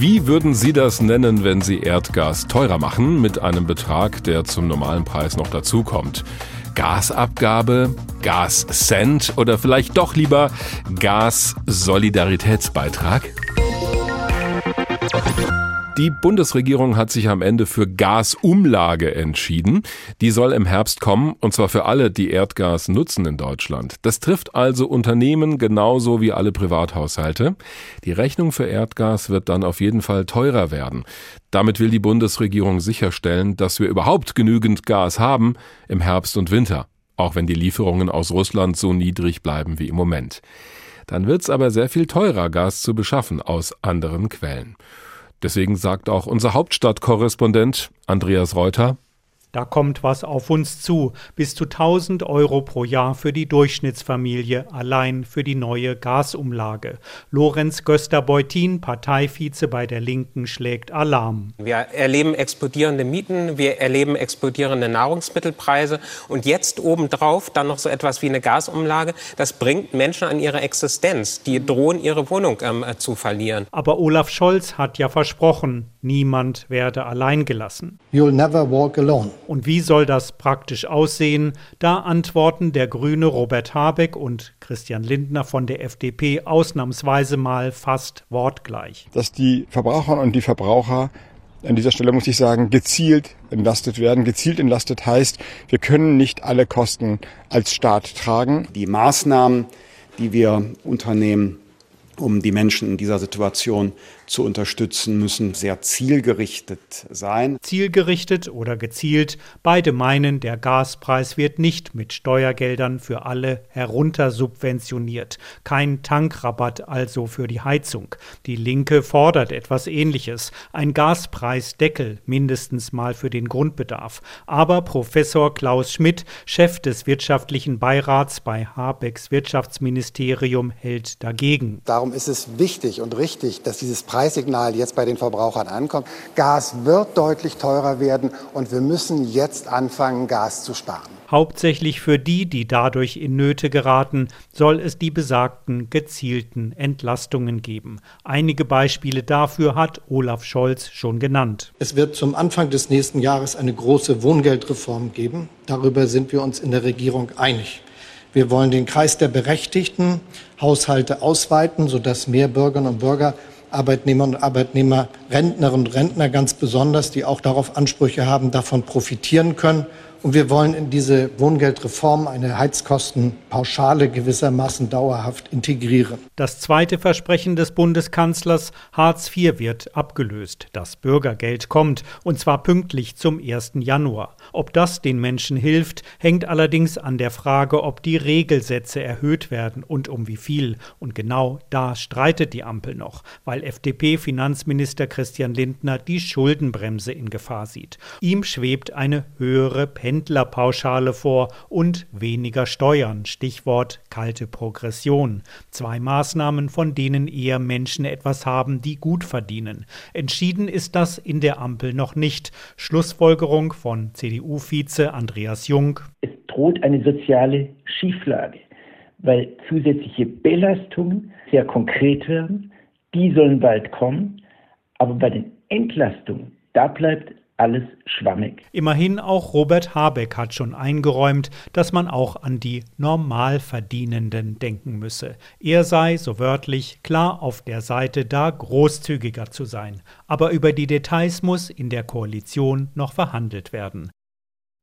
Wie würden Sie das nennen, wenn Sie Erdgas teurer machen, mit einem Betrag, der zum normalen Preis noch dazukommt? Gasabgabe, Gas-Cent oder vielleicht doch lieber Gas-Solidaritätsbeitrag? Die Bundesregierung hat sich am Ende für Gasumlage entschieden. Die soll im Herbst kommen, und zwar für alle, die Erdgas nutzen in Deutschland. Das trifft also Unternehmen genauso wie alle Privathaushalte. Die Rechnung für Erdgas wird dann auf jeden Fall teurer werden. Damit will die Bundesregierung sicherstellen, dass wir überhaupt genügend Gas haben im Herbst und Winter, auch wenn die Lieferungen aus Russland so niedrig bleiben wie im Moment. Dann wird es aber sehr viel teurer, Gas zu beschaffen aus anderen Quellen. Deswegen sagt auch unser Hauptstadtkorrespondent Andreas Reuter, da kommt was auf uns zu. Bis zu 1000 Euro pro Jahr für die Durchschnittsfamilie, allein für die neue Gasumlage. Lorenz Göster-Beutin, Parteivize bei der Linken, schlägt Alarm. Wir erleben explodierende Mieten, wir erleben explodierende Nahrungsmittelpreise und jetzt obendrauf dann noch so etwas wie eine Gasumlage. Das bringt Menschen an ihre Existenz. Die drohen, ihre Wohnung ähm, zu verlieren. Aber Olaf Scholz hat ja versprochen, niemand werde allein gelassen. You'll never walk alone. Und wie soll das praktisch aussehen? Da antworten der Grüne Robert Habeck und Christian Lindner von der FDP ausnahmsweise mal fast wortgleich. Dass die Verbraucherinnen und die Verbraucher an dieser Stelle muss ich sagen, gezielt entlastet werden. Gezielt entlastet heißt, wir können nicht alle Kosten als Staat tragen. Die Maßnahmen, die wir unternehmen, um die Menschen in dieser Situation zu unterstützen, müssen sehr zielgerichtet sein. Zielgerichtet oder gezielt, beide meinen, der Gaspreis wird nicht mit Steuergeldern für alle heruntersubventioniert. Kein Tankrabatt also für die Heizung. Die Linke fordert etwas Ähnliches, ein Gaspreisdeckel mindestens mal für den Grundbedarf. Aber Professor Klaus Schmidt, Chef des wirtschaftlichen Beirats bei Habecks Wirtschaftsministerium, hält dagegen. Darum ist es wichtig und richtig, dass dieses Preis Preissignal jetzt bei den Verbrauchern ankommt. Gas wird deutlich teurer werden und wir müssen jetzt anfangen, Gas zu sparen. Hauptsächlich für die, die dadurch in Nöte geraten, soll es die besagten gezielten Entlastungen geben. Einige Beispiele dafür hat Olaf Scholz schon genannt. Es wird zum Anfang des nächsten Jahres eine große Wohngeldreform geben. Darüber sind wir uns in der Regierung einig. Wir wollen den Kreis der berechtigten Haushalte ausweiten, sodass mehr Bürgerinnen und Bürger Arbeitnehmer und Arbeitnehmer, Rentnerinnen und Rentner ganz besonders, die auch darauf Ansprüche haben, davon profitieren können. Und wir wollen in diese Wohngeldreform eine Heizkostenpauschale gewissermaßen dauerhaft integrieren. Das zweite Versprechen des Bundeskanzlers, Hartz IV wird abgelöst. Das Bürgergeld kommt, und zwar pünktlich zum 1. Januar. Ob das den Menschen hilft, hängt allerdings an der Frage, ob die Regelsätze erhöht werden und um wie viel. Und genau da streitet die Ampel noch, weil FDP-Finanzminister Christian Lindner die Schuldenbremse in Gefahr sieht. Ihm schwebt eine höhere Pension Pendlerpauschale vor und weniger Steuern, Stichwort kalte Progression. Zwei Maßnahmen, von denen eher Menschen etwas haben, die gut verdienen. Entschieden ist das in der Ampel noch nicht. Schlussfolgerung von CDU-Vize Andreas Jung. Es droht eine soziale Schieflage, weil zusätzliche Belastungen sehr konkret werden. Die sollen bald kommen. Aber bei den Entlastungen, da bleibt alles schwammig. Immerhin auch Robert Habeck hat schon eingeräumt, dass man auch an die Normalverdienenden denken müsse. Er sei, so wörtlich, klar auf der Seite da, großzügiger zu sein. Aber über die Details muss in der Koalition noch verhandelt werden.